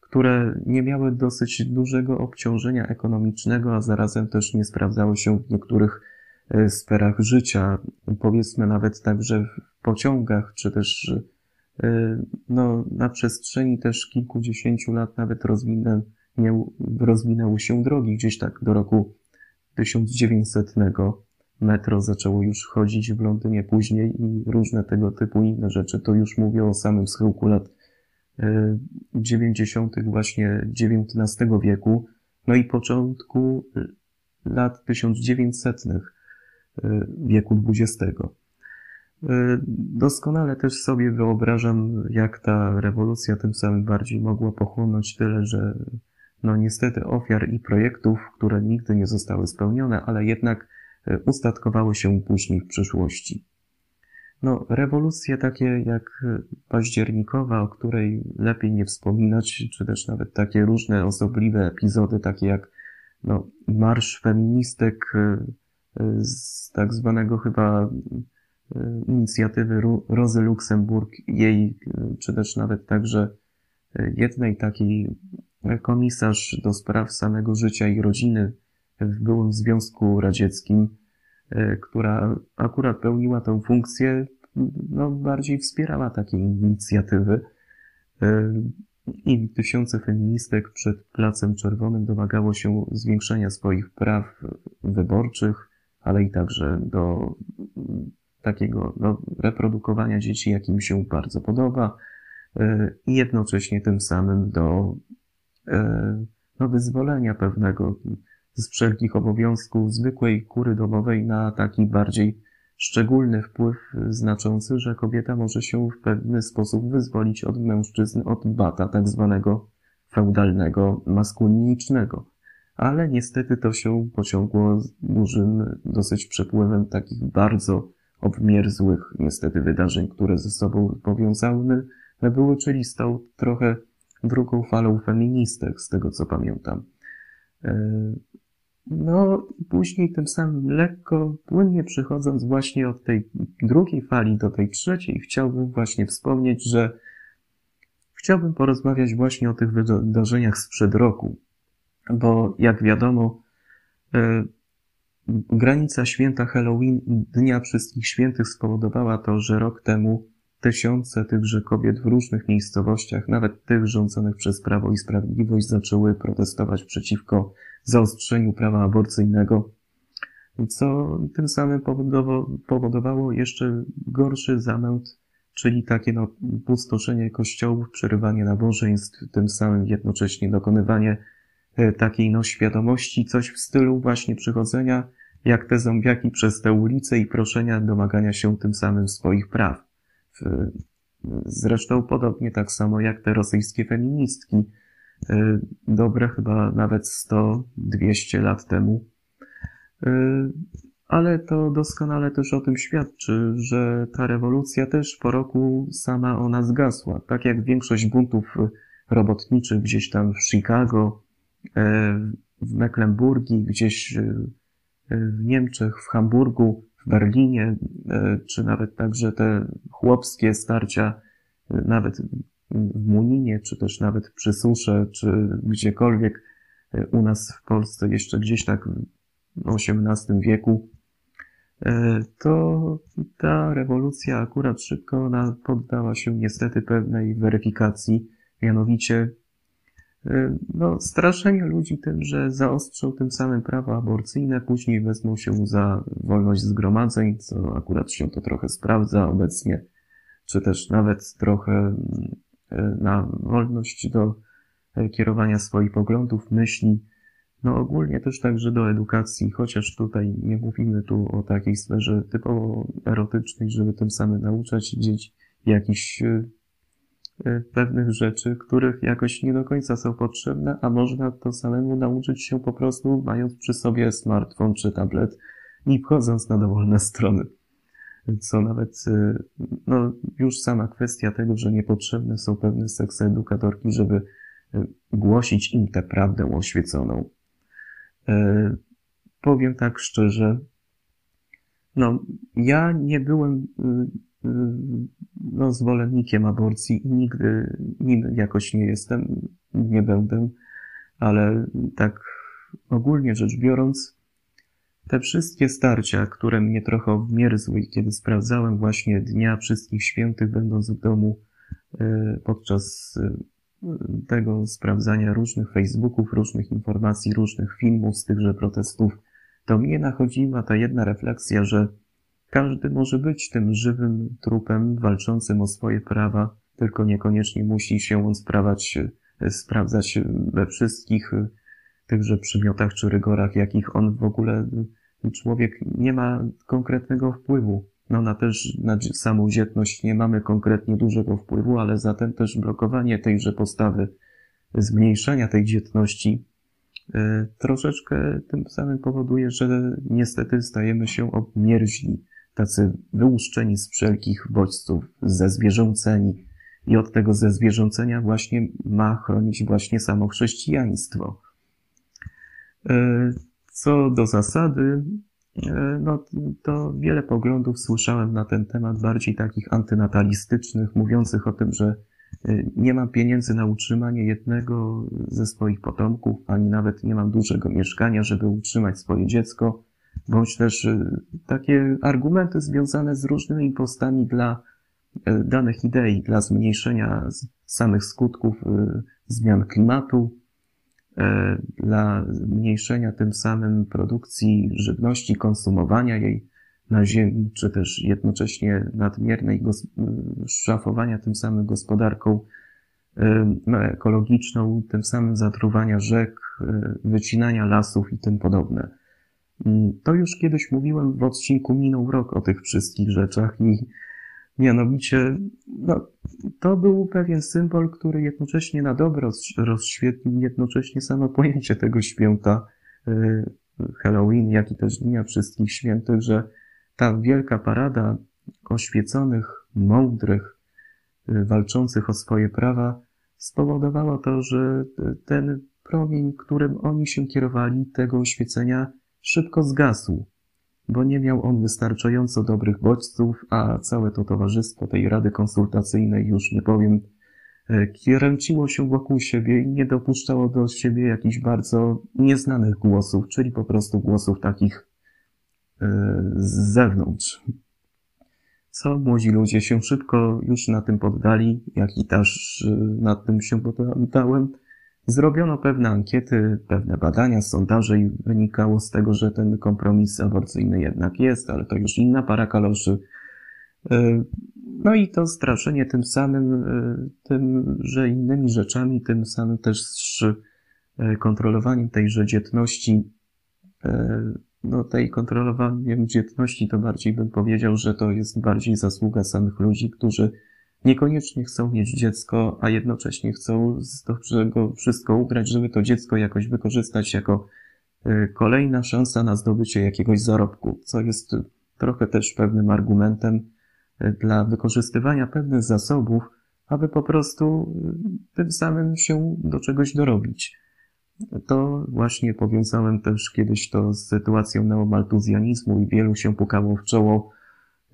które nie miały dosyć dużego obciążenia ekonomicznego, a zarazem też nie sprawdzały się w niektórych e, sferach życia, powiedzmy nawet także w pociągach, czy też e, no, na przestrzeni też kilkudziesięciu lat nawet rozwinę, nie, rozwinęły się drogi gdzieś tak do roku 1900 metro zaczęło już chodzić w Londynie później i różne tego typu inne rzeczy. To już mówię o samym schyłku lat 90. właśnie XIX wieku, no i początku lat 1900 y, wieku XX. Y, doskonale też sobie wyobrażam, jak ta rewolucja tym samym bardziej mogła pochłonąć tyle, że no niestety ofiar i projektów, które nigdy nie zostały spełnione, ale jednak y, ustatkowały się później w przyszłości. No, rewolucje takie jak październikowa, o której lepiej nie wspominać, czy też nawet takie różne osobliwe epizody, takie jak no, marsz feministek e, z tak zwanego chyba e, inicjatywy Rozy Luksemburg, jej, e, czy też nawet także jednej takiej komisarz do spraw samego życia i rodziny w byłym Związku Radzieckim, która akurat pełniła tę funkcję, no, bardziej wspierała takie inicjatywy. I tysiące feministek przed Placem Czerwonym domagało się zwiększenia swoich praw wyborczych, ale i także do takiego do reprodukowania dzieci, jakim się bardzo podoba, e, i jednocześnie tym samym do no, wyzwolenia pewnego z wszelkich obowiązków zwykłej kury domowej na taki bardziej szczególny wpływ znaczący, że kobieta może się w pewny sposób wyzwolić od mężczyzn, od bata tak zwanego feudalnego, maskulinicznego. Ale niestety to się pociągło dużym dosyć przepływem takich bardzo obmierzłych niestety wydarzeń, które ze sobą powiązane były, czyli stał trochę drugą falą feministek, z tego co pamiętam. E, no i później tym samym lekko, płynnie przychodząc właśnie od tej drugiej fali do tej trzeciej, chciałbym właśnie wspomnieć, że chciałbym porozmawiać właśnie o tych wydarzeniach sprzed roku, bo jak wiadomo, e, granica święta Halloween Dnia Wszystkich Świętych spowodowała to, że rok temu tysiące tychże kobiet w różnych miejscowościach, nawet tych rządzonych przez Prawo i Sprawiedliwość, zaczęły protestować przeciwko zaostrzeniu prawa aborcyjnego, co tym samym powodowało jeszcze gorszy zamęt, czyli takie no, pustoszenie kościołów, przerywanie nabożeństw, tym samym jednocześnie dokonywanie takiej no, świadomości, coś w stylu właśnie przychodzenia jak te zombiaki przez te ulice i proszenia domagania się tym samym swoich praw. Zresztą podobnie tak samo jak te rosyjskie feministki, y, dobre chyba nawet 100-200 lat temu. Y, ale to doskonale też o tym świadczy, że ta rewolucja też po roku sama ona zgasła. Tak jak większość buntów robotniczych gdzieś tam w Chicago, w Mecklenburgii, gdzieś w Niemczech, w Hamburgu, w Berlinie, e, czy nawet także te chłopskie starcia, e, nawet w Muninie, czy też nawet przy Susze, czy gdziekolwiek e, u nas w Polsce, jeszcze gdzieś tak w XVIII wieku, to ta rewolucja akurat szybko ona poddała się niestety pewnej weryfikacji, mianowicie no, straszenie ludzi tym, że zaostrzą tym samym prawo aborcyjne, później wezmą się za wolność zgromadzeń, co akurat się to trochę sprawdza obecnie, czy też nawet trochę mm, na wolność do e, kierowania swoich poglądów, myśli, no ogólnie też także do edukacji, chociaż tutaj nie mówimy tu o takiej sferze typowo erotycznej, żeby tym samym nauczać dzieci jakichś e, pewnych rzeczy, których jakoś nie do końca są potrzebne, a można to samemu nauczyć się po prostu mając przy sobie smartfon czy tablet i wchodząc na dowolne strony. Co nawet, y, no, już sama kwestia tego, że niepotrzebne są pewne seksedukatorki, żeby y, głosić im tę prawdę oświeconą. Powiem tak szczerze, no, ja nie byłem no, zwolennikiem aborcji i nigdy jakoś nie jestem, nie będę, ale tak ogólnie rzecz biorąc, te wszystkie starcia, które mnie trochę obmierzły, kiedy sprawdzałem właśnie Dnia Wszystkich Świętych, będąc w domu e, podczas e, tego sprawdzania różnych Facebooków, różnych informacji, różnych filmów z tychże protestów, to mnie nachodziła ta jedna refleksja, że każdy może być tym żywym trupem walczącym o swoje prawa, tylko niekoniecznie musi się on sprawać, sprawdzać we wszystkich tychże przymiotach czy rygorach, jakich on w ogóle człowiek nie ma konkretnego wpływu. No na też na samą dzietność nie mamy konkretnie dużego wpływu, ale zatem też blokowanie tejże postawy, zmniejszenia tej dzietności e, troszeczkę tym samym powoduje, że niestety stajemy się obmierzli tacy wyłuszczeni z wszelkich bodźców, zezwierzęceni. I od tego zezwierzęcenia właśnie ma chronić właśnie samo chrześcijaństwo. E, co do zasady, e, no to wiele poglądów słyszałem na ten temat, bardziej takich antynatalistycznych, mówiących o tym, że e, nie mam pieniędzy na utrzymanie jednego ze swoich potomków, ani nawet nie mam dużego mieszkania, żeby utrzymać swoje dziecko bądź też y, takie argumenty związane z różnymi postami dla y, danych idei, dla zmniejszenia samych skutków y, zmian klimatu, dla zmniejszenia tym samym produkcji żywności, konsumowania jej na ziemi, czy też jednocześnie nadmiernej szafowania tym samym gospodarką no, ekologiczną, tym samym zatruwania rzek, wycinania lasów i tym podobne. Mm, to już kiedyś mówiłem w odcinku Minął Rok o tych wszystkich rzeczach i mianowicie no, to był pewien symbol, który jednocześnie na dobro rozświetlił jednocześnie samo pojęcie tego święta y, Halloween, jak i też Dnia Wszystkich Świętych, że ta wielka parada oświeconych, mądrych, y, walczących o swoje prawa spowodowała to, że ten promień, którym oni się kierowali, tego oświecenia, szybko zgasł, bo nie miał on wystarczająco dobrych bodźców, a całe to towarzystwo tej Rady Konsultacyjnej, już nie powiem, e, kręciło się wokół siebie i nie dopuszczało do siebie jakichś bardzo nieznanych głosów, czyli po prostu głosów takich e, z zewnątrz. Co młodzi ludzie się szybko już na tym poddali, jak i też e, nad tym się poddałem. Zrobiono pewne ankiety, pewne badania, sondaże i wynikało z tego, że ten kompromis aborcyjny jednak jest, ale to już inna para kaloszy. E, no i to straszenie tym samym, e, tym, że innymi rzeczami, tym samym też e, kontrolowaniem tejże dzietności, no tej kontrolowaniem dzietności to bardziej bym powiedział, że to jest bardziej zasługa samych ludzi, którzy niekoniecznie chcą mieć dziecko, a jednocześnie chcą z dobrego wszystko ugrać, żeby to dziecko jakoś wykorzystać jako e, kolejna szansa na zdobycie jakiegoś zarobku, co jest trochę też pewnym argumentem e, dla wykorzystywania pewnych zasobów, aby po prostu e, tym samym się do czegoś dorobić. To właśnie powiązałem też kiedyś to z sytuacją neomaltuzjanizmu i wielu się pukało w czoło,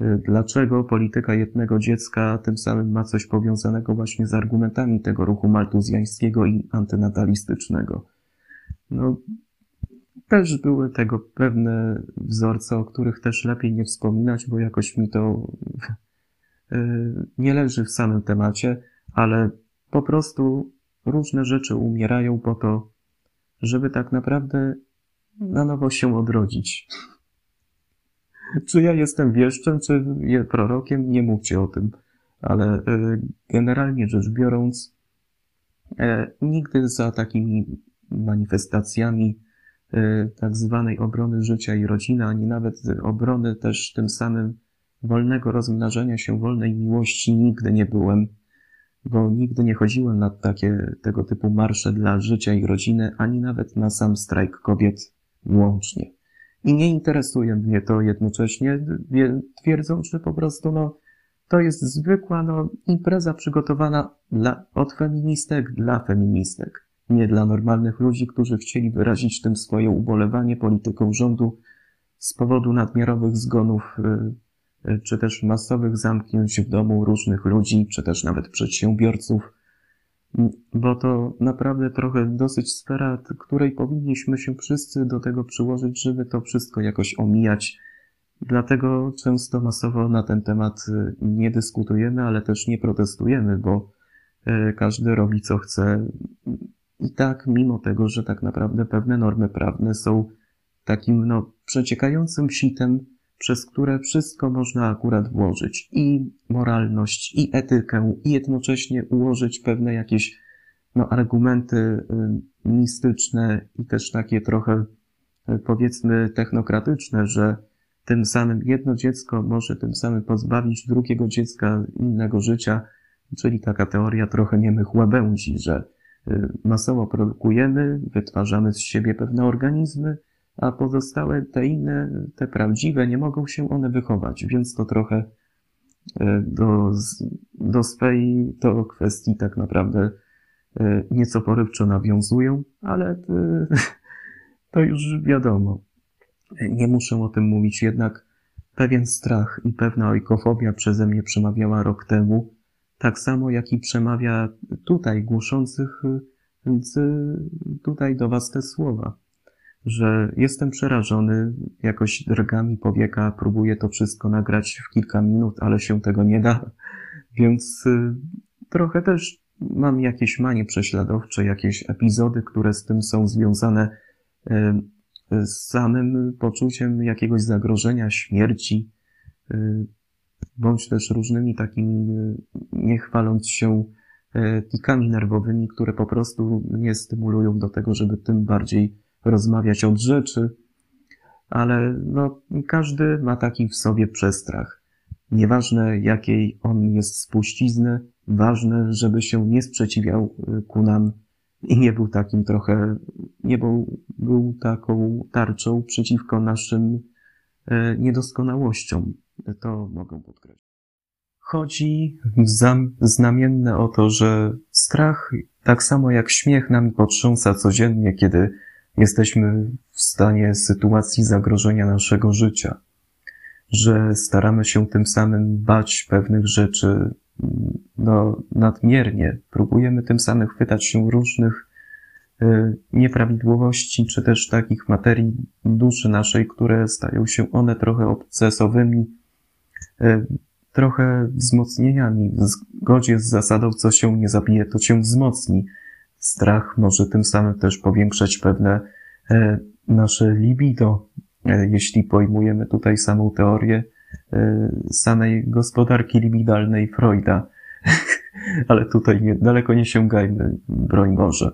dlaczego polityka jednego dziecka tym samym ma coś powiązanego właśnie z argumentami tego ruchu maltuzjańskiego i antynatalistycznego. No, też były tego pewne wzorce, o których też lepiej nie wspominać, bo jakoś mi to y, nie leży w samym temacie, ale po prostu różne rzeczy umierają po to, żeby tak naprawdę na nowo się odrodzić. Czy ja jestem wieszczem, czy prorokiem, nie mówcie o tym. Ale e, generalnie rzecz biorąc, e, nigdy za takimi manifestacjami e, tak zwanej obrony życia i rodziny, ani nawet obrony też tym samym wolnego rozmnażania się, wolnej miłości nigdy nie byłem, bo nigdy nie chodziłem na takie tego typu marsze dla życia i rodziny, ani nawet na sam strajk kobiet łącznie. I nie interesuje mnie to jednocześnie, twierdząc, że po prostu no, to jest zwykła no, impreza przygotowana dla, od feministek dla feministek. Nie dla normalnych ludzi, którzy chcieli wyrazić tym swoje ubolewanie polityką rządu z powodu nadmiarowych zgonów, y, y, czy też masowych zamknięć w domu różnych ludzi, czy też nawet przedsiębiorców, bo to naprawdę trochę dosyć sfera, której powinniśmy się wszyscy do tego przyłożyć, żeby to wszystko jakoś omijać. Dlatego często masowo na ten temat y, nie dyskutujemy, ale też nie protestujemy, bo y, każdy robi co chce. I tak, mimo tego, że tak naprawdę pewne normy prawne są takim no, przeciekającym sitem, przez które wszystko można akurat włożyć. I moralność, i etykę, i jednocześnie ułożyć pewne jakieś no, argumenty y, mistyczne i też takie trochę y, powiedzmy technokratyczne, że tym samym jedno dziecko może tym samym pozbawić drugiego dziecka innego życia, czyli taka teoria trochę niemych łabędzi, że y, masowo produkujemy, wytwarzamy z siebie pewne organizmy, a pozostałe te inne, te prawdziwe, nie mogą się one wychować, więc to trochę e, do, do swej to kwestii tak naprawdę e, nieco porywczo nawiązują, ale e, [laughs] to już wiadomo. Nie muszę o tym mówić, jednak pewien strach i pewna ojkofobia przeze mnie przemawiała rok temu, tak samo jak i przemawia tutaj głoszących tutaj do Was te słowa że jestem przerażony, jakoś drgami powieka, próbuję to wszystko nagrać w kilka minut, ale się tego nie da, więc y, trochę też mam jakieś manie prześladowcze, jakieś epizody, które z tym są związane y, z samym poczuciem jakiegoś zagrożenia, śmierci, y, bądź też różnymi takimi, nie chwaląc się, tikami nerwowymi, które po prostu mnie stymulują do tego, żeby tym bardziej rozmawiać od rzeczy, ale no, każdy ma taki w sobie przestrach. Nieważne jakiej on jest spuścizny, ważne, żeby się nie sprzeciwiał y, ku nam i nie był takim trochę, nie był, był taką tarczą przeciwko naszym e, niedoskonałościom. To mogę podkreślić. Chodzi znamienne o to, że strach tak samo jak śmiech nami potrząsa codziennie, kiedy jesteśmy w stanie sytuacji zagrożenia naszego życia, że staramy się tym samym bać pewnych rzeczy no, nadmiernie, próbujemy tym samym chwytać się różnych y, nieprawidłowości, czy też takich materii duszy naszej, które stają się one trochę obcesowymi, y, trochę wzmocnieniami w zgodzie z zasadą, co się nie zabije, to cię wzmocni. Strach może tym samym też powiększać pewne e, nasze libido, e, jeśli pojmujemy tutaj samą teorię e, samej gospodarki libidalnej Freuda. [laughs] Ale tutaj nie, daleko nie sięgajmy, broń Boże.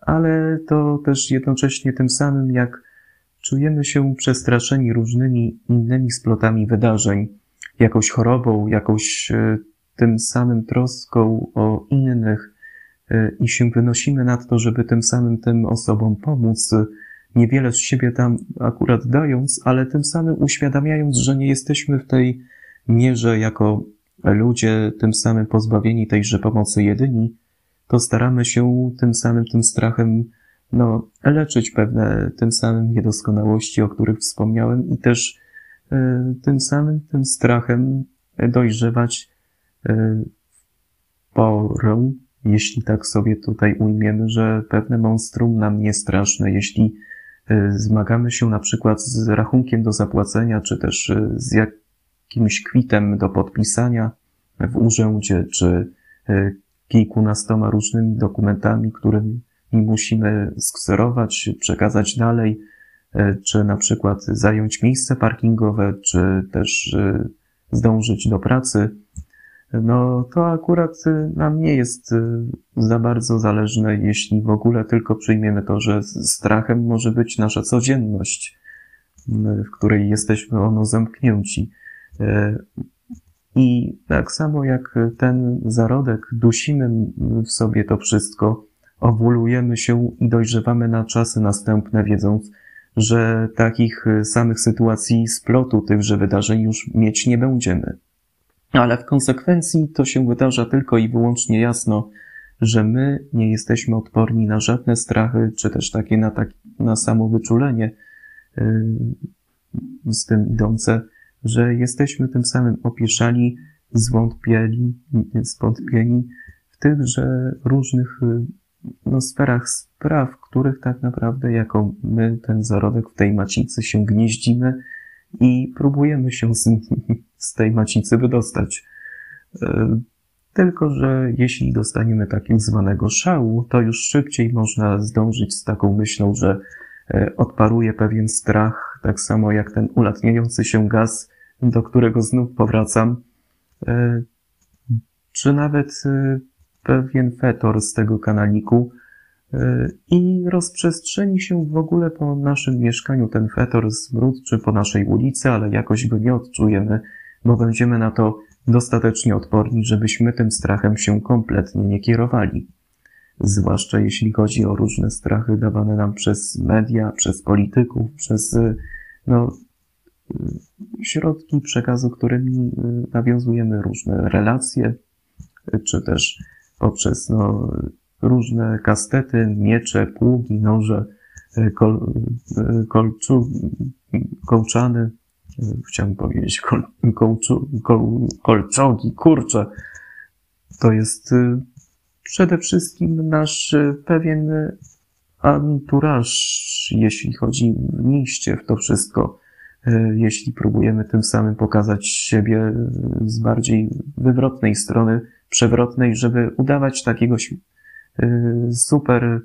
Ale to też jednocześnie tym samym, jak czujemy się przestraszeni różnymi innymi splotami wydarzeń, jakąś chorobą, jakąś tym samym troską o innych, i się wynosimy nad to, żeby tym samym tym osobom pomóc, niewiele z siebie tam akurat dając, ale tym samym uświadamiając, że nie jesteśmy w tej mierze jako ludzie tym samym pozbawieni tejże pomocy jedyni, to staramy się tym samym tym strachem no, leczyć pewne tym samym niedoskonałości, o których wspomniałem i też y, tym samym tym strachem dojrzewać y, porę jeśli tak sobie tutaj ujmiemy, że pewne monstrum nam nie straszne, jeśli y, zmagamy się na przykład z rachunkiem do zapłacenia, czy też y, z jakimś kwitem do podpisania w urzędzie, czy y, kilkunastoma różnymi dokumentami, którymi musimy skserować, przekazać dalej, czy na przykład zająć miejsce parkingowe, czy też zdążyć do pracy, no to akurat y, nam nie jest y, za bardzo zależne, jeśli w ogóle tylko przyjmiemy to, że strachem może być nasza codzienność, y, w której jesteśmy ono zamknięci. I tak samo jak ten zarodek dusimy w sobie to wszystko, owulujemy się i dojrzewamy na czasy następne, wiedząc, że takich samych sytuacji splotu tychże wydarzeń już mieć nie będziemy. Ale w konsekwencji to się wydarza tylko i wyłącznie jasno, że my nie jesteśmy odporni na żadne strachy, czy też takie na, tak, na samowyczulenie yy, z tym idące, że jesteśmy tym samym opieszali, zwątpieli, zwątpieni w tychże różnych yy, no, sferach spraw, których tak naprawdę jako my, ten zarodek w tej macicy się gnieździmy i próbujemy się z, z tej macicy wydostać. E, tylko, że jeśli dostaniemy takiego zwanego szału, to już szybciej można zdążyć z taką myślą, że e, odparuje pewien strach, tak samo jak ten ulatniający się gaz, do którego znów powracam, e, czy nawet pewien fetor z tego kanaliku, i rozprzestrzeni się w ogóle po naszym mieszkaniu ten fetor smród, czy po naszej ulicy, ale jakoś go nie odczujemy, bo będziemy na to dostatecznie odporni, żebyśmy tym strachem się kompletnie nie kierowali. Zwłaszcza jeśli chodzi o różne strachy dawane nam przez media, przez polityków, przez no, środki przekazu, którymi nawiązujemy różne relacje, czy też poprzez no, różne kastety, miecze, pługi, noże, kol, kolczu, kołczany, chciałem powiedzieć kol, kołczu, kol, kolczogi, kurcze. To jest przede wszystkim nasz pewien anturaż, jeśli chodzi mniejście w to wszystko, jeśli próbujemy tym samym pokazać siebie z bardziej wywrotnej strony, przewrotnej, żeby udawać takiego Y, super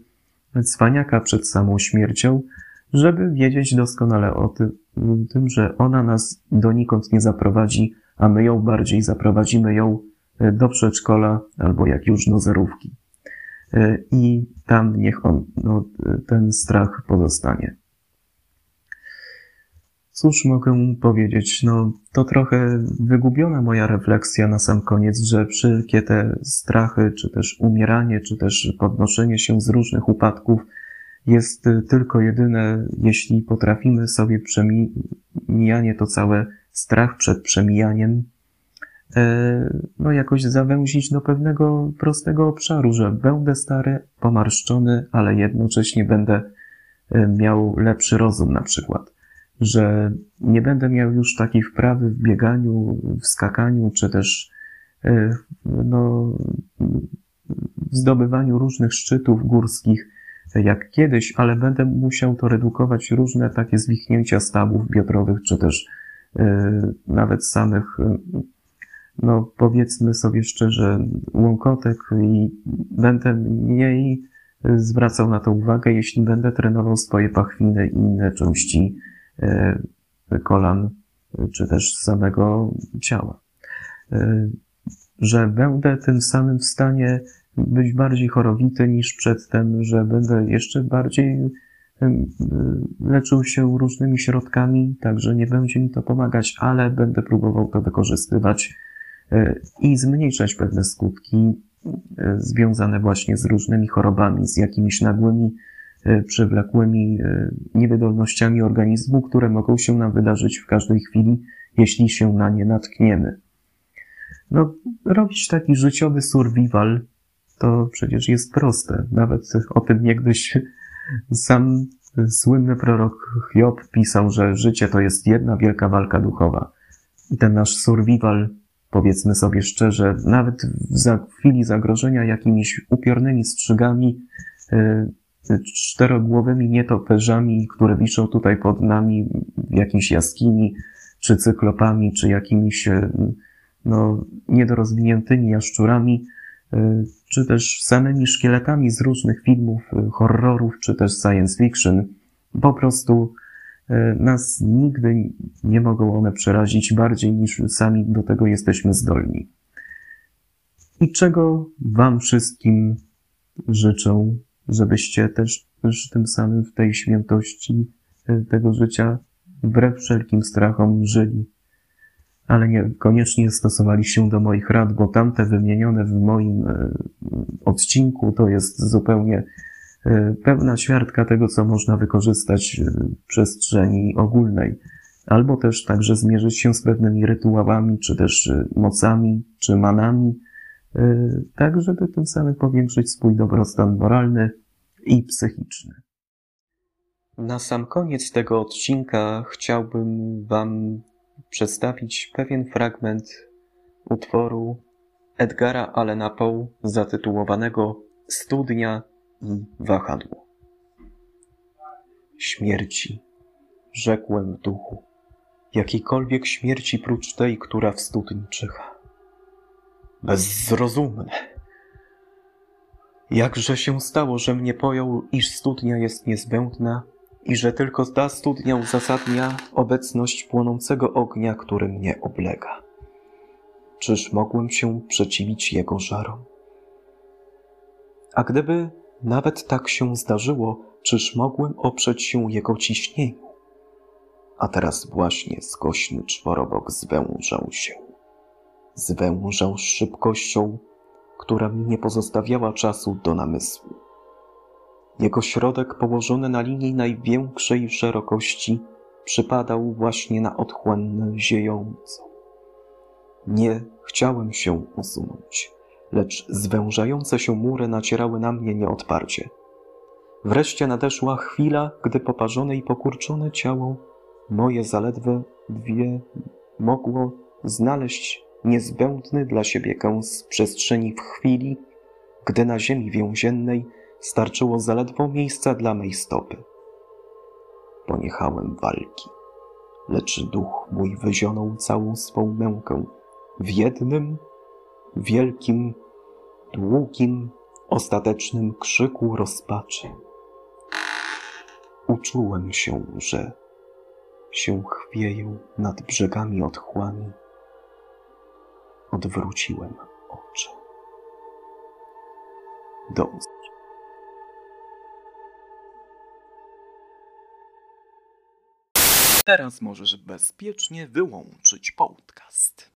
cwaniaka przed samą śmiercią, żeby wiedzieć doskonale o tym, że ona nas donikąd nie zaprowadzi, a my ją bardziej zaprowadzimy ją y, do przedszkola albo jak już do zerówki. Y, I tam niech on, no, ten strach pozostanie. Cóż mogę powiedzieć? No, to trochę wygubiona moja refleksja na sam koniec, że wszelkie te strachy, czy też umieranie, czy też podnoszenie się z różnych upadków jest tylko jedyne, jeśli potrafimy sobie przemijanie to całe strach przed przemijaniem no jakoś zawęzić do pewnego prostego obszaru, że będę stary, pomarszczony, ale jednocześnie będę miał lepszy rozum na przykład. Że nie będę miał już takiej wprawy w bieganiu, w skakaniu, czy też no, w zdobywaniu różnych szczytów górskich, jak kiedyś, ale będę musiał to redukować różne takie zwichnięcia stawów biodrowych, czy też nawet samych no powiedzmy sobie szczerze, łąkotek i będę mniej zwracał na to uwagę, jeśli będę trenował swoje pachwiny i inne części e, kolan, czy też samego ciała. E, że będę tym samym w stanie być bardziej chorowity niż przedtem, że będę jeszcze bardziej e, leczył się różnymi środkami, także nie będzie mi to pomagać, ale będę próbował to wykorzystywać i zmniejszać pewne skutki e, związane właśnie z różnymi chorobami, z jakimiś nagłymi, e, przewlekłymi e, niewydolnościami organizmu, które mogą się nam wydarzyć w każdej chwili, jeśli się na nie natkniemy. No, robić taki życiowy survival to przecież jest proste. Nawet o tym niegdyś [laughs] sam słynny prorok Hiob pisał, że życie to jest jedna wielka walka duchowa. I ten nasz survival powiedzmy sobie szczerze, nawet w chwili zagrożenia jakimiś upiornymi strzygami, e, czterogłowymi nietoperzami, które wiszą tutaj pod nami w jakiejś jaskini, czy cyklopami, czy jakimiś e, no, niedorozwiniętymi jaszczurami, czy też samymi szkieletami z różnych filmów, horrorów, czy też science fiction. Po prostu E, nas nigdy nie mogą one przerazić bardziej niż sami do tego jesteśmy zdolni. I czego Wam wszystkim życzę, żebyście też, też tym samym w tej świętości e, tego życia wbrew wszelkim strachom żyli. Ale nie koniecznie stosowali się do moich rad, bo tamte wymienione w moim e, odcinku to jest zupełnie E, pewna ćwiartka tego, co można wykorzystać w przestrzeni ogólnej, albo też także zmierzyć się z pewnymi rytuałami, czy też e, mocami, czy manami, tak żeby tym samym powiększyć swój dobrostan moralny i psychiczny. Na sam koniec tego odcinka chciałbym Wam przedstawić pewien fragment utworu Edgara Allena Poe zatytułowanego Studnia i wahadło. Śmierci, rzekłem w duchu, jakiejkolwiek śmierci prócz tej, która w studni czyha. Bezzrozumne. Jakże się stało, że mnie pojął, iż studnia jest niezbędna i że tylko ta studnia uzasadnia obecność płonącego ognia, który mnie oblega. Czyż mogłem się przeciwić jego żarom? A gdyby nawet tak się zdarzyło, czyż mogłem oprzeć się jego ciśnieniu? A teraz właśnie skośny czworobok zwężał się. Zwężał z szybkością, która mi nie pozostawiała czasu do namysłu. Jego środek położony na linii największej szerokości przypadał właśnie na otchłannę ziejącą. Nie chciałem się usunąć lecz zwężające się mury nacierały na mnie nieodparcie. Wreszcie nadeszła chwila, gdy poparzone i pokurczone ciało moje zaledwie dwie mogło znaleźć niezbędny dla siebie kęs przestrzeni w chwili, gdy na ziemi więziennej starczyło zaledwo miejsca dla mej stopy. Poniechałem walki, lecz duch mój wyzionął całą swą mękę w jednym wielkim długim, ostatecznym krzyku rozpaczy. Uczułem się, że się chwieję nad brzegami otchłani. Odwróciłem oczy. Do Teraz możesz bezpiecznie wyłączyć podcast.